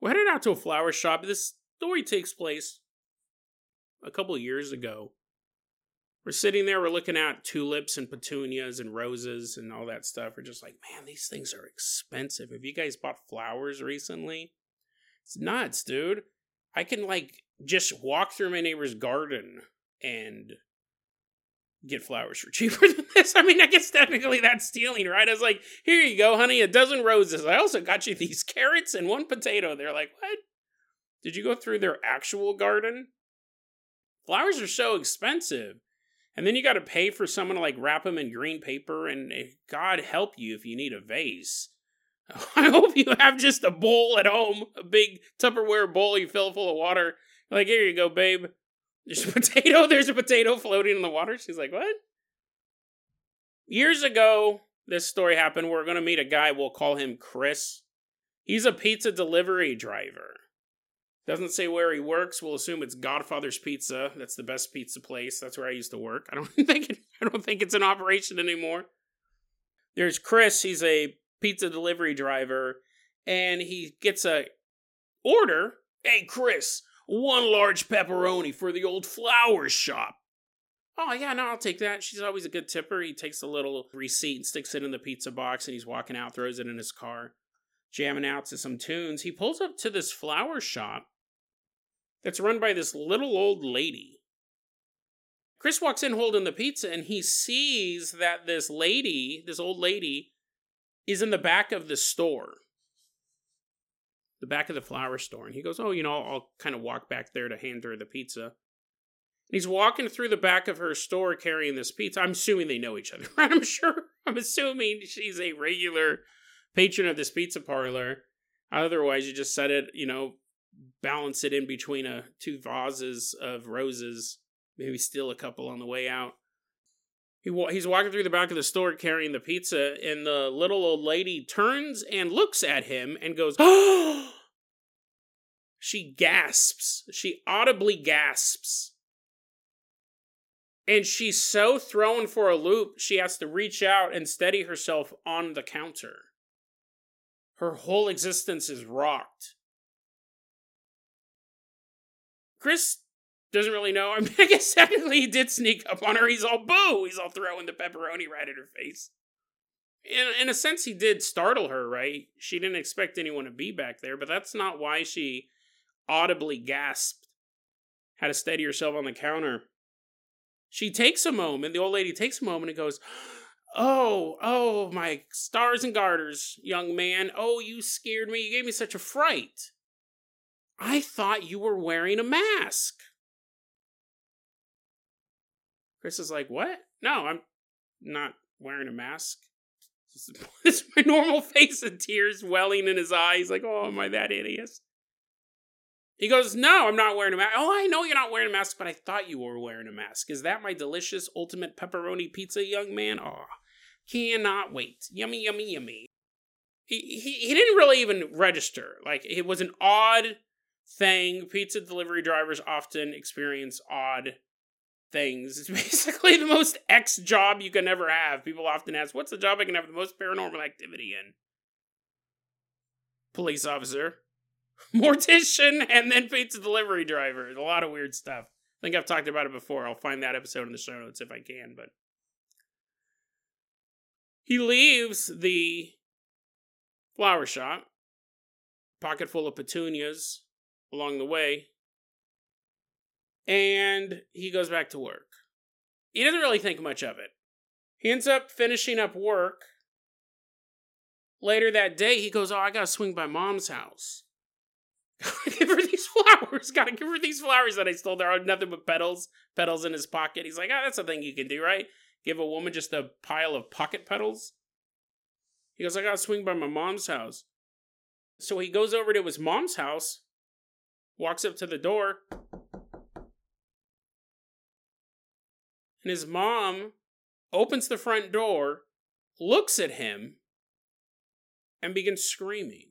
[SPEAKER 1] We're headed out to a flower shop. This story takes place a couple years ago. We're sitting there, we're looking at tulips and petunias and roses and all that stuff. We're just like, man, these things are expensive. Have you guys bought flowers recently? It's nuts, dude. I can like just walk through my neighbor's garden and get flowers for [LAUGHS] cheaper than this. I mean, I guess technically that's stealing, right? I was like, here you go, honey, a dozen roses. I also got you these carrots and one potato. They're like, what? Did you go through their actual garden? Flowers are so expensive. And then you got to pay for someone to like wrap them in green paper, and eh, God help you if you need a vase. [LAUGHS] I hope you have just a bowl at home, a big Tupperware bowl you fill full of water. Like, here you go, babe. There's a potato. [LAUGHS] There's a potato floating in the water. She's like, what? Years ago, this story happened. We're going to meet a guy. We'll call him Chris. He's a pizza delivery driver. Doesn't say where he works. We'll assume it's Godfather's Pizza. That's the best pizza place. That's where I used to work. I don't [LAUGHS] think it, I don't think it's in operation anymore. There's Chris. He's a pizza delivery driver, and he gets a order. Hey, Chris, one large pepperoni for the old flower shop. Oh, yeah, no, I'll take that. She's always a good tipper. He takes a little receipt and sticks it in the pizza box, and he's walking out, throws it in his car, jamming out to some tunes. He pulls up to this flower shop that's run by this little old lady. Chris walks in holding the pizza, and he sees that this lady, this old lady, is in the back of the store the back of the flower store. And he goes, Oh, you know, I'll, kind of walk back there to hand her the pizza. And he's walking through the back of her store carrying this pizza. I'm assuming they know each other, [LAUGHS] right? I'm sure. I'm assuming she's a regular patron of this pizza parlor. Otherwise, you just set it, you know, balance it in between a two vases of roses, maybe steal a couple on the way out. He he's walking through the back of the store carrying the pizza, and the little old lady turns and looks at him and goes, "Oh!" [GASPS] [GASPS] she gasps. She audibly gasps. And she's so thrown for a loop, she has to reach out and steady herself on the counter. Her whole existence is rocked. Chris doesn't really know. I [LAUGHS] mean, I guess technically he did sneak up on her. He's all boo. He's all throwing the pepperoni right at her face. In, in a sense, he did startle her, right? She didn't expect anyone to be back there, but that's not why she audibly gasped. Had to steady herself on the counter. She takes a moment, the old lady takes a moment and goes, Oh, oh, my stars and garters, young man. Oh, you scared me. You gave me such a fright. I thought you were wearing a mask. Chris is like, What? No, I'm not wearing a mask. [LAUGHS] It's my normal face and tears welling in his eyes. Like, oh, am I that idiot? He goes, No, I'm not wearing a mask. Oh, I know you're not wearing a mask, but I thought you were wearing a mask. Is that my delicious ultimate pepperoni pizza, young man? Oh, cannot wait. Yummy, yummy, yummy. He, he, he didn't really even register. Like, it was an odd thing. Pizza delivery drivers often experience odd things. It's [LAUGHS] basically the most X job you can ever have. People often ask, what's the job I can have the most paranormal activity in? Police officer, [LAUGHS] mortician, and then pizza delivery driver. A lot of weird stuff. I think I've talked about it before. I'll find that episode in the show notes if I can, but he leaves the flower shop, pocket full of petunias along the way, and he goes back to work. He doesn't really think much of it. He ends up finishing up work. Later that day, he goes, Oh, I gotta swing by mom's house. [LAUGHS] give her these flowers. Gotta give her these flowers that I stole. There are nothing but petals, petals in his pocket. He's like, oh, that's a thing you can do, right? Give a woman just a pile of pocket petals. He goes, I gotta swing by my mom's house. So he goes over to his mom's house, walks up to the door, and his mom opens the front door, looks at him, and begins screaming.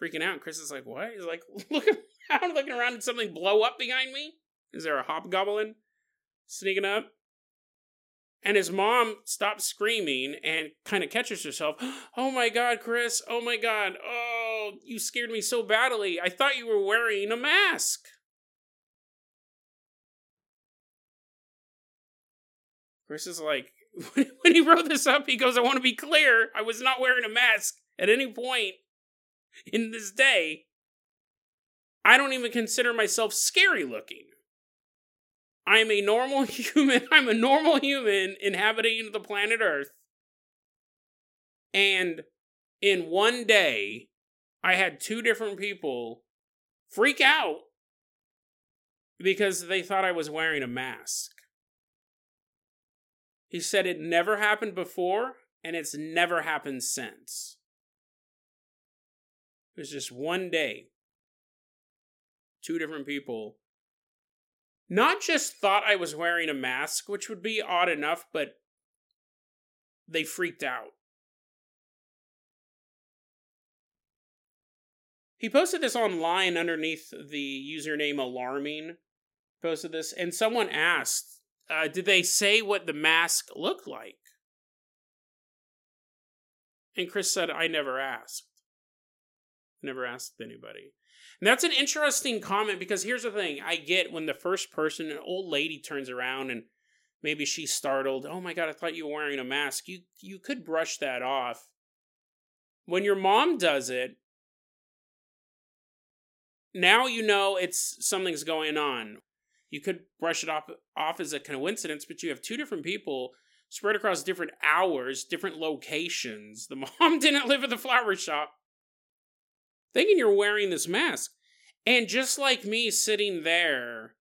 [SPEAKER 1] Freaking out. Chris is like, what? He's like, [LAUGHS] looking around, looking around, did something blow up behind me? Is there a hobgoblin sneaking up? And his mom stops screaming and kind of catches herself. [GASPS] Oh my God, Chris. Oh my God. Oh, oh, you scared me so badly. I thought you were wearing a mask. Chris is like, [LAUGHS] when he wrote this up, he goes, I want to be clear. I was not wearing a mask at any point in this day. I don't even consider myself scary looking. I am a normal [LAUGHS] human. I'm a normal human inhabiting the planet Earth. And in one day, I had two different people freak out because they thought I was wearing a mask. He said it never happened before and it's never happened since. It was just one day. Two different people not just thought I was wearing a mask, which would be odd enough, but they freaked out. He posted this online underneath the username alarming. Posted this, and someone asked, uh, "Did they say what the mask looked like?" And Chris said, "I never asked. Never asked anybody." And that's an interesting comment because here's the thing: I get when the first person, an old lady, turns around and maybe she's startled. Oh my god, I thought you were wearing a mask. You you could brush that off. When your mom does it, now you know it's something's going on. You could brush it off off as a coincidence, but you have two different people spread across different hours, different locations. The [LAUGHS] mom didn't live at the flower shop, thinking you're wearing this mask. And just like me sitting there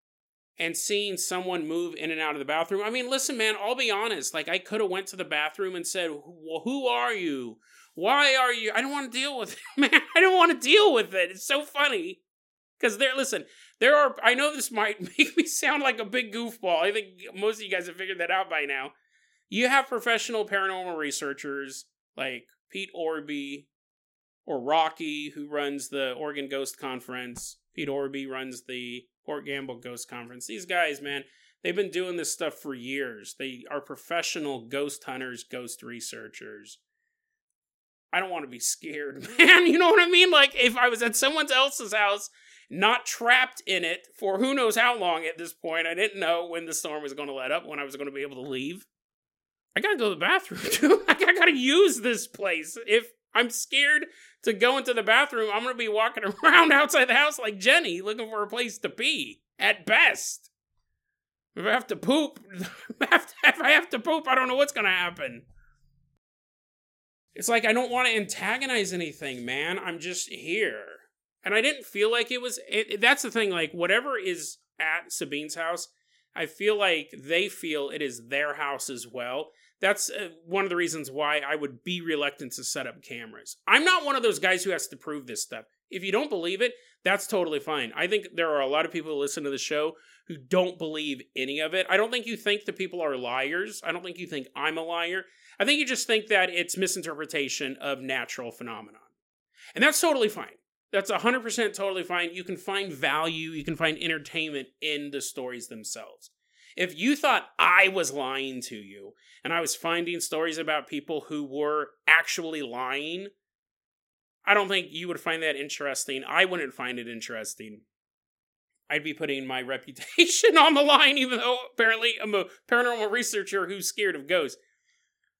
[SPEAKER 1] and seeing someone move in and out of the bathroom. I mean, listen, man, I'll be honest. Like, I could have went to the bathroom and said, well, who are you? Why are you? I don't want to deal with [LAUGHS] it, man. I don't want to deal with it. It's so funny. Because there, listen, there are, I know this might [LAUGHS] make me sound like a big goofball. I think most of you guys have figured that out by now. You have professional paranormal researchers like Pete Orby or Rocky, who runs the Oregon Ghost Conference. Pete Orby runs the Port Gamble Ghost Conference. These guys, man, they've been doing this stuff for years. They are professional ghost hunters, ghost researchers. I don't want to be scared, [LAUGHS] man. You know what I mean? Like, if I was at someone else's house not trapped in it for who knows how long at this point. I didn't know when the storm was going to let up, when I was going to be able to leave. I gotta go to the bathroom. [LAUGHS] I gotta use this place. If I'm scared to go into the bathroom, I'm gonna be walking [LAUGHS] around outside the house like Jenny, looking for a place to pee. At best, if I have to poop, [LAUGHS] if I have to poop, I don't know what's gonna happen. It's like I don't want to antagonize anything, man. I'm just here and I didn't feel like it was. It, that's the thing. Like whatever is at Sabine's house, I feel like they feel it is their house as well. That's uh, one of the reasons why I would be reluctant to set up cameras. I'm not one of those guys who has to prove this stuff. If you don't believe it, that's totally fine. I think there are a lot of people who listen to the show who don't believe any of it. I don't think you think the people are liars. I don't think you think I'm a liar. I think you just think that it's misinterpretation of natural phenomenon. And that's totally fine. That's 100% totally fine. You can find value, you can find entertainment in the stories themselves. If you thought I was lying to you and I was finding stories about people who were actually lying, I don't think you would find that interesting. I wouldn't find it interesting. I'd be putting my [LAUGHS] reputation on the line, even though apparently I'm a paranormal researcher who's scared of ghosts.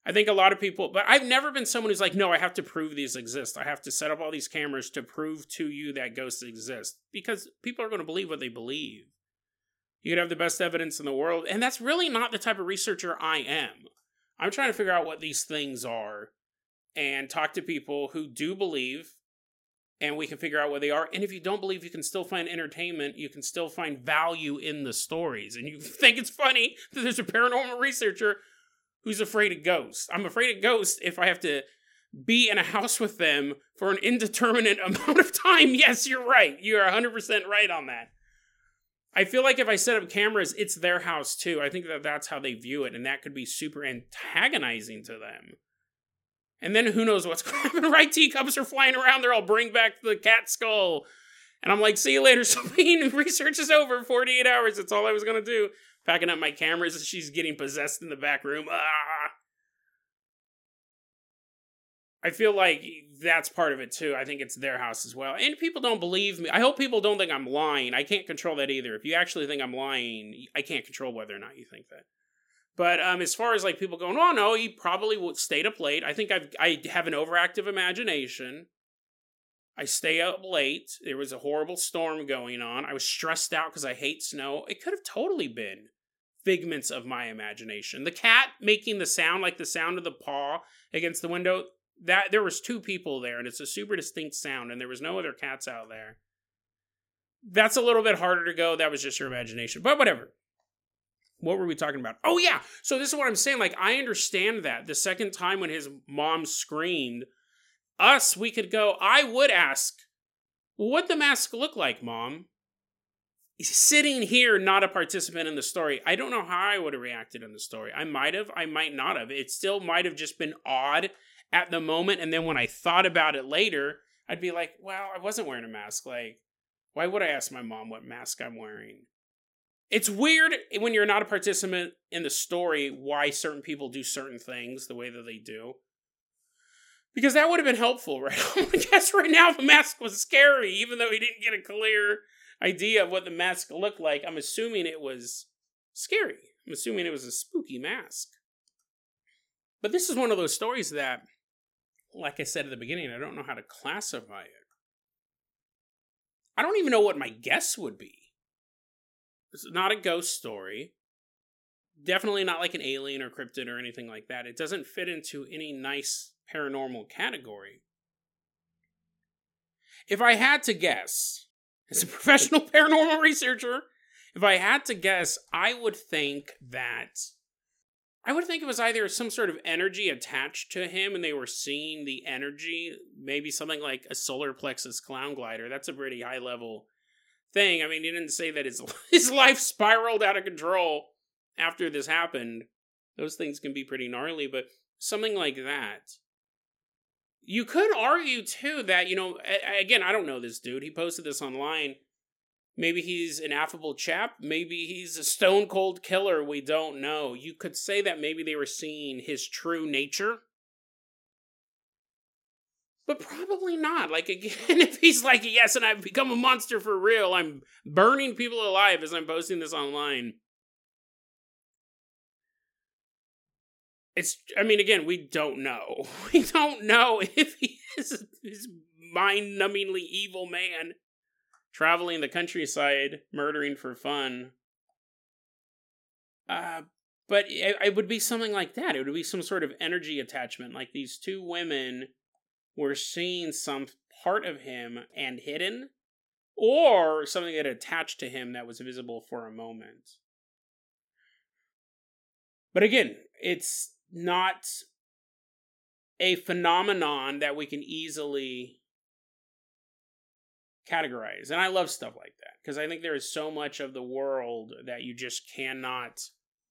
[SPEAKER 1] I think a lot of people, but I've never been someone who's like, no, I have to prove these exist. I have to set up all these cameras to prove to you that ghosts exist because people are going to believe what they believe. You could have the best evidence in the world, and that's really not the type of researcher I am. I'm trying to figure out what these things are and talk to people who do believe and we can figure out what they are. And if you don't believe, you can still find entertainment. You can still find value in the stories. And you [LAUGHS] think it's funny that there's a paranormal researcher who's afraid of ghosts. I'm afraid of ghosts if I have to be in a house with them for an indeterminate [LAUGHS] amount of time. Yes, you're right. You're 100% right on that. I feel like if I set up cameras, it's their house too. I think that that's how they view it, and that could be super antagonizing to them. And then who knows what's [LAUGHS] going to happen, right? Teacups are flying around there. I'll bring back the cat skull. And I'm like, see you later, [LAUGHS] Sabine. Research is over. 48 hours. That's all I was going to do packing up my cameras as she's getting possessed in the back room. Ah! I feel like that's part of it too. I think it's their house as well. And people don't believe me. I hope people don't think I'm lying. I can't control that either. If you actually think I'm lying, I can't control whether or not you think that. But um, as far as like people going, oh no, he probably stayed up late. I think I've I have an overactive imagination. I stay up late. There was a horrible storm going on. I was stressed out because I hate snow. It could have totally been figments of my imagination. The cat making the sound like the sound of the paw against the window. That there was two people there, and it's a super distinct sound, and there was no other cats out there. That's a little bit harder to go. That was just your imagination, but whatever. What were we talking about? Oh yeah. So this is what I'm saying. Like I understand that the second time when his mom screamed, us we could go. I would ask, what the mask look like, mom? Sitting here not a participant in the story i don't know how i would have reacted in the story. I might have i might not have. It still might have just been odd at the moment and then when i thought about it later i'd be like well i wasn't wearing a mask. Like why would i ask my mom what mask i'm wearing? It's weird when you're not a participant in the story why certain people do certain things the way that they do. Because that would have been helpful right? [LAUGHS] Oh I guess right now the mask was scary even though he didn't get a clear idea of what the mask looked like, I'm assuming it was scary. I'm assuming it was a spooky mask. But this is one of those stories that, like I said at the beginning, I don't know how to classify it. I don't even know what my guess would be. It's not a ghost story. Definitely not like an alien or cryptid or anything like that. It doesn't fit into any nice paranormal category. If I had to guess, as a professional [LAUGHS] paranormal researcher, if I had to guess, I would think that I would think it was either some sort of energy attached to him and they were seeing the energy, maybe something like a solar plexus clown glider. That's a pretty high level thing. I mean, he didn't say that his [LAUGHS] his life spiraled out of control after this happened. Those things can be pretty gnarly, but something like that. You could argue too that, you know, again, I don't know this dude. He posted this online. Maybe he's an affable chap. Maybe he's a stone cold killer. We don't know. You could say that maybe they were seeing his true nature. But probably not. Like, again, [LAUGHS] if he's like, yes, and I've become a monster for real, I'm burning people alive as I'm posting this online. It's i mean again we don't know. [LAUGHS] We don't know [LAUGHS] if he is this mind-numbingly evil man traveling the countryside murdering for fun. Uh but it, it would be something like that. It would be some sort of energy attachment like these two women were seeing some part of him and hidden or something that attached to him that was visible for a moment. But again it's not a phenomenon that we can easily categorize. And I love stuff like that because I think there is so much of the world that you just cannot,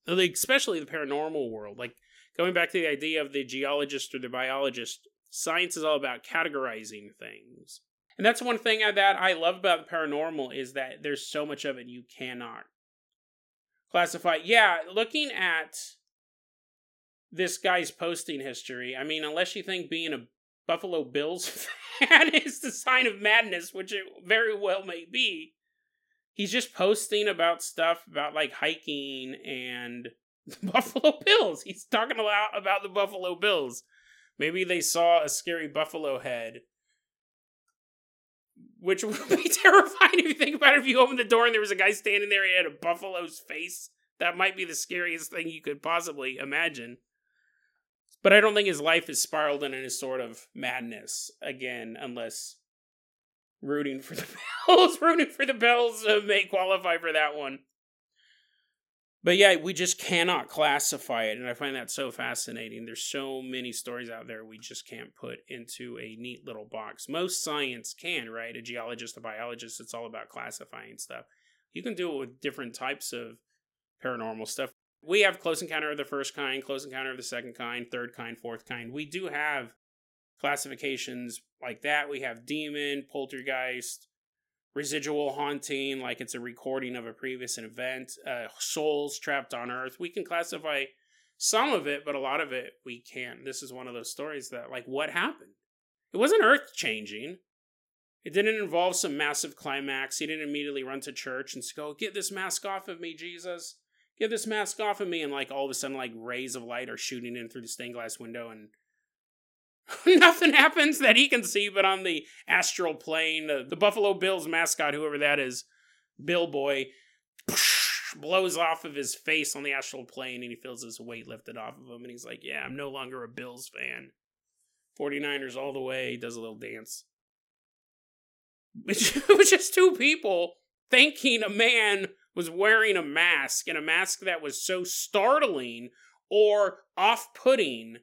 [SPEAKER 1] uh, especially the paranormal world. Like, going back to the idea of the geologist or the biologist, science is all about categorizing things. And that's one thing that I love about the paranormal is that there's so much of it you cannot classify. Yeah, looking at this guy's posting history. I mean, unless you think being a Buffalo Bills [LAUGHS] fan is the sign of madness, which it very well may be, he's just posting about stuff about like hiking and [LAUGHS] the Buffalo Bills. He's talking a lot about the Buffalo Bills. Maybe they saw a scary buffalo head. Which [LAUGHS] would be terrifying if you think about it. If you open the door and there was a guy standing there, he had a buffalo's face. That might be the scariest thing you could possibly imagine. But I don't think his life is spiraled in any sort of madness again, unless rooting for the [LAUGHS] Bills, rooting for the Bills uh, may qualify for that one. But yeah, we just cannot classify it, and I find that so fascinating. There's so many stories out there we just can't put into a neat little box. Most science can, right? A geologist, a biologist, it's all about classifying stuff. You can do it with different types of paranormal stuff we have close encounter of the first kind, close encounter of the second kind, third kind, fourth kind. We do have classifications like that. We have demon, poltergeist, residual haunting, like it's a recording of a previous event, uh, souls trapped on Earth. We can classify some of it, but a lot of it we can't. This is one of those stories that, like, what happened? It wasn't earth changing. It didn't involve some massive climax. He didn't immediately run to church and go, Get this mask off of me, Jesus. Get this mask off of me. And like all of a sudden, like rays of light are shooting in through the stained glass window and [LAUGHS] nothing happens that he can see, but on the astral plane, the Buffalo Bills mascot, whoever that is, Bill Boy, [LAUGHS] blows off of his face on the astral plane and he feels his weight lifted off of him. And he's like, Yeah, I'm no longer a Bills fan. 49ers all the way. He does a little dance. [LAUGHS] It was just two people thanking a man was wearing a mask and a mask that was so startling or off putting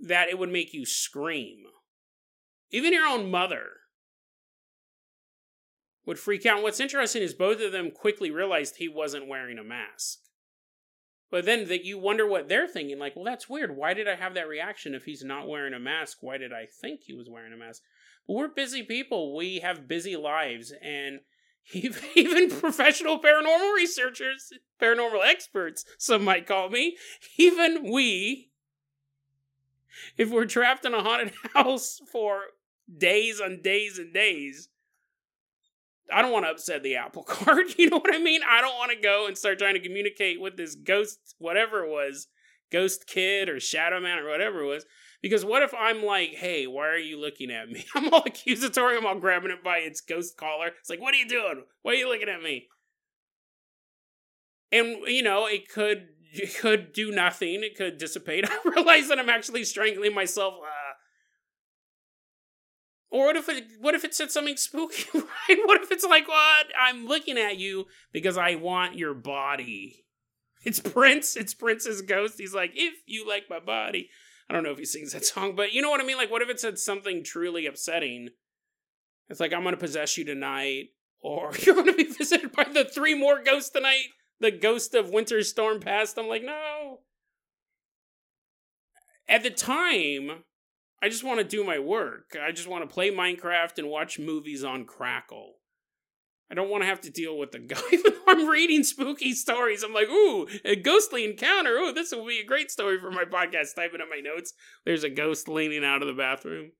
[SPEAKER 1] that it would make you scream. Even your own mother would freak out. And what's interesting is both of them quickly realized he wasn't wearing a mask. But then that you wonder what they're thinking, like, well, that's weird. Why did I have that reaction if he's not wearing a mask? Why did I think he was wearing a mask? But we're busy people. We have busy lives, and [LAUGHS] even professional paranormal researchers, paranormal experts, some might call me, even we, if we're trapped in a haunted [LAUGHS] house for days and days and days, I don't want to upset the apple [LAUGHS] cart. You know what I mean? I don't want to go and start trying to communicate with this ghost, whatever it was, ghost kid or shadow man or whatever it was. Because what if I'm like, hey, why are you looking at me? [LAUGHS] I'm all accusatory. I'm all grabbing it by its ghost collar. It's like, what are you doing? Why are you looking at me? And you know, it could it could do nothing. It could dissipate. [LAUGHS] I realize that I'm actually strangling myself. Uh, or what if it what if it said something spooky, [LAUGHS] right? What if it's like, what? I'm looking at you because I want your body. It's Prince, it's Prince's ghost. He's like, if you like my body. I don't know if he sings that [LAUGHS] song, but you know what I mean? Like, what if it said something truly upsetting? It's like, I'm gonna possess you tonight, [LAUGHS] or you're gonna be visited by the three more ghosts tonight. The ghost of Winter Storm Past. I'm like, no. At the time, I just want to do my work. I just want to play Minecraft and watch movies on Crackle. I don't want to have to deal with the [LAUGHS] guy. Though I'm reading spooky stories, I'm like, ooh, a ghostly encounter. Ooh, this will be a great story for my podcast. Typing up my notes. There's a ghost leaning out of the bathroom.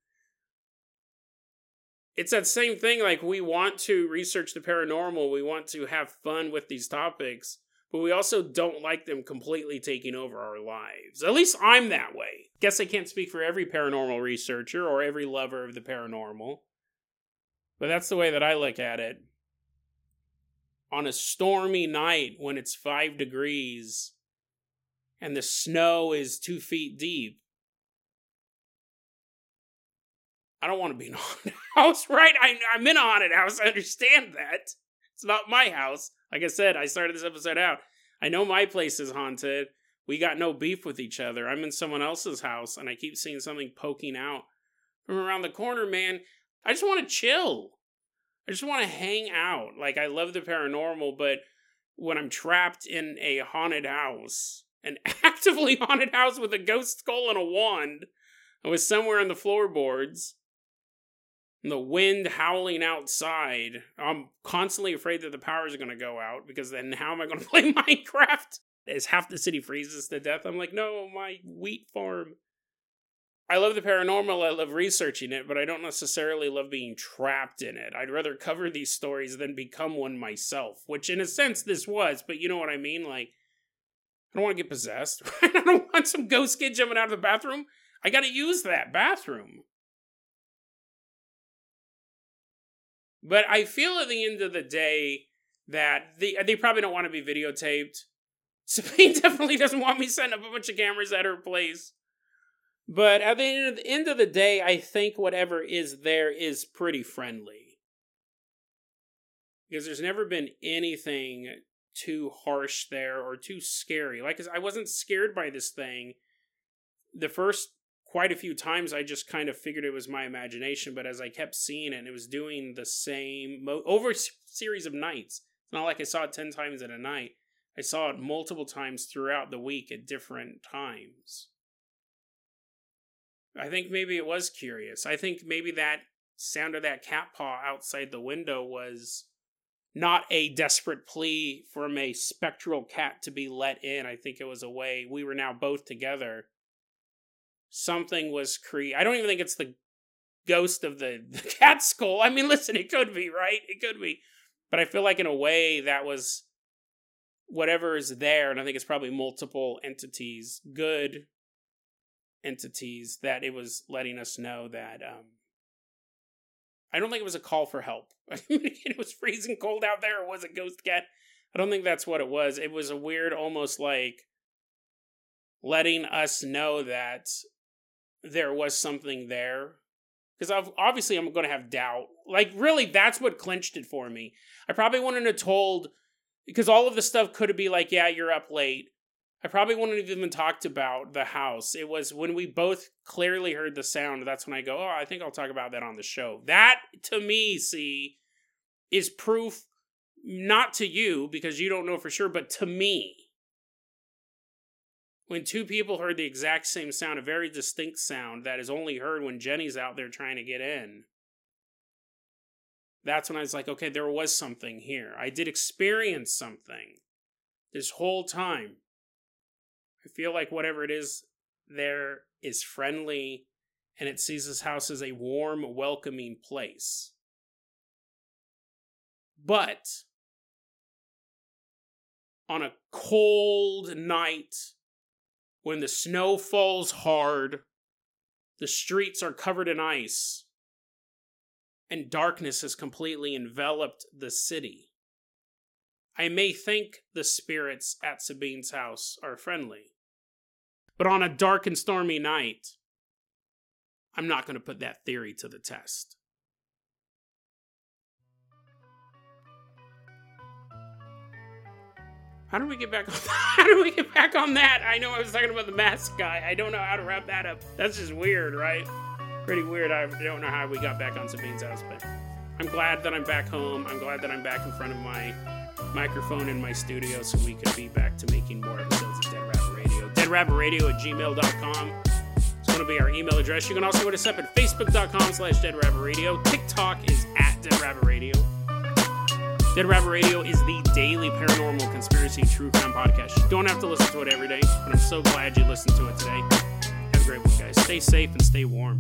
[SPEAKER 1] It's that same thing. Like, we want to research the paranormal, we want to have fun with these topics but we also don't like them completely taking over our lives. At least I'm that way. Guess I can't speak for every paranormal researcher or every lover of the paranormal, but that's the way that I look at it. On a stormy night when it's five degrees and the snow is two feet deep, I don't want to be in a haunted [LAUGHS] house, right? I, I'm in a haunted house. I understand that. It's not my house. Like I said, I started this episode out. I know my place is haunted. We got no beef with each other. I'm in someone else's house and I keep seeing something poking out from around the corner, man. I just want to chill. I just want to hang out. Like, I love the paranormal, but when I'm trapped in a haunted house, an [LAUGHS] actively haunted house with a ghost skull and a wand, I was somewhere in the floorboards, and the wind howling outside. I'm constantly afraid that the power is going to go out because then how am I going [LAUGHS] to play Minecraft? As half the city freezes to death, I'm like, no, my wheat farm. I love the paranormal, I love researching it, but I don't necessarily love being trapped in it. I'd rather cover these stories than become one myself, which in a sense this was, but you know what I mean? Like, I don't want to get possessed. [LAUGHS] I don't want some ghost kid jumping out of the bathroom. I gotta use that bathroom. But I feel at the end of the day that they, they probably don't want to be videotaped. [LAUGHS] Sabine definitely doesn't want me setting up a bunch of cameras at her place. But at the end of the, day, I think whatever is there is pretty friendly. Because there's never been anything too harsh there or too scary. Like, I wasn't scared by this thing. The first quite a few times I just kind of figured it was my imagination, but as I kept seeing it, it was doing the same mo- over a series of nights. It's not like I saw it 10 times in a night. I saw it multiple times throughout the week at different times. I think maybe it was curious. I think maybe that sound of that cat paw outside the window was not a desperate plea from a spectral cat to be let in. I think it was a way we were now both together something was created. I don't even think it's the ghost of the, [LAUGHS] the cat skull. I mean, listen, it could be, right? It could be. But I feel like in a way that was whatever is there, and I think it's probably multiple entities, good entities, that it was letting us know that um I don't think it was a call for help. [LAUGHS] it was freezing cold out there. It was a ghost cat. I don't think that's what it was. It was a weird, almost like letting us know that there was something there. Because obviously, I'm going to have doubt. Like, really, that's what clinched it for me. I probably wouldn't have told, because all of the stuff could have been like, yeah, you're up late. I probably wouldn't have even talked about the house. It was when we both clearly heard the sound. That's when I go, oh, I think I'll talk about that on the show. That, to me, see, is proof not to you because you don't know for sure, but to me. When two people heard the exact same sound, a very distinct sound that is only heard when Jenny's out there trying to get in, that's when I was like, okay, there was something here. I did experience something this whole time. I feel like whatever it is there is friendly and it sees this house as a warm, welcoming place. But on a cold night when the snow falls hard, the streets are covered in ice, and darkness has completely enveloped the city. I may think the spirits at Sabine's house are friendly. But on a dark and stormy night, I'm not going to put that theory to the test. How do we get back on [LAUGHS] how do we get back on that? I know I was talking about the mask guy. I don't know how to wrap that up. That's just weird, right? Pretty weird. I don't know how we got back on Sabine's house, but I'm glad that I'm back home. I'm glad that I'm back in front of my microphone in my studio so we could be back to making more episodes of Dead Rabbit Radio. DeadRabbitRadio at gmail.com. It's going to be our email address. You can also hit us up at facebook.com slash Dead Rabbit Radio. TikTok is at Dead Rabbit Radio. Dead Rabbit Radio is the daily paranormal conspiracy true crime podcast. You don't have to listen to it every day, but I'm so glad you listened to it today. Have a great one, guys. Stay safe and stay warm.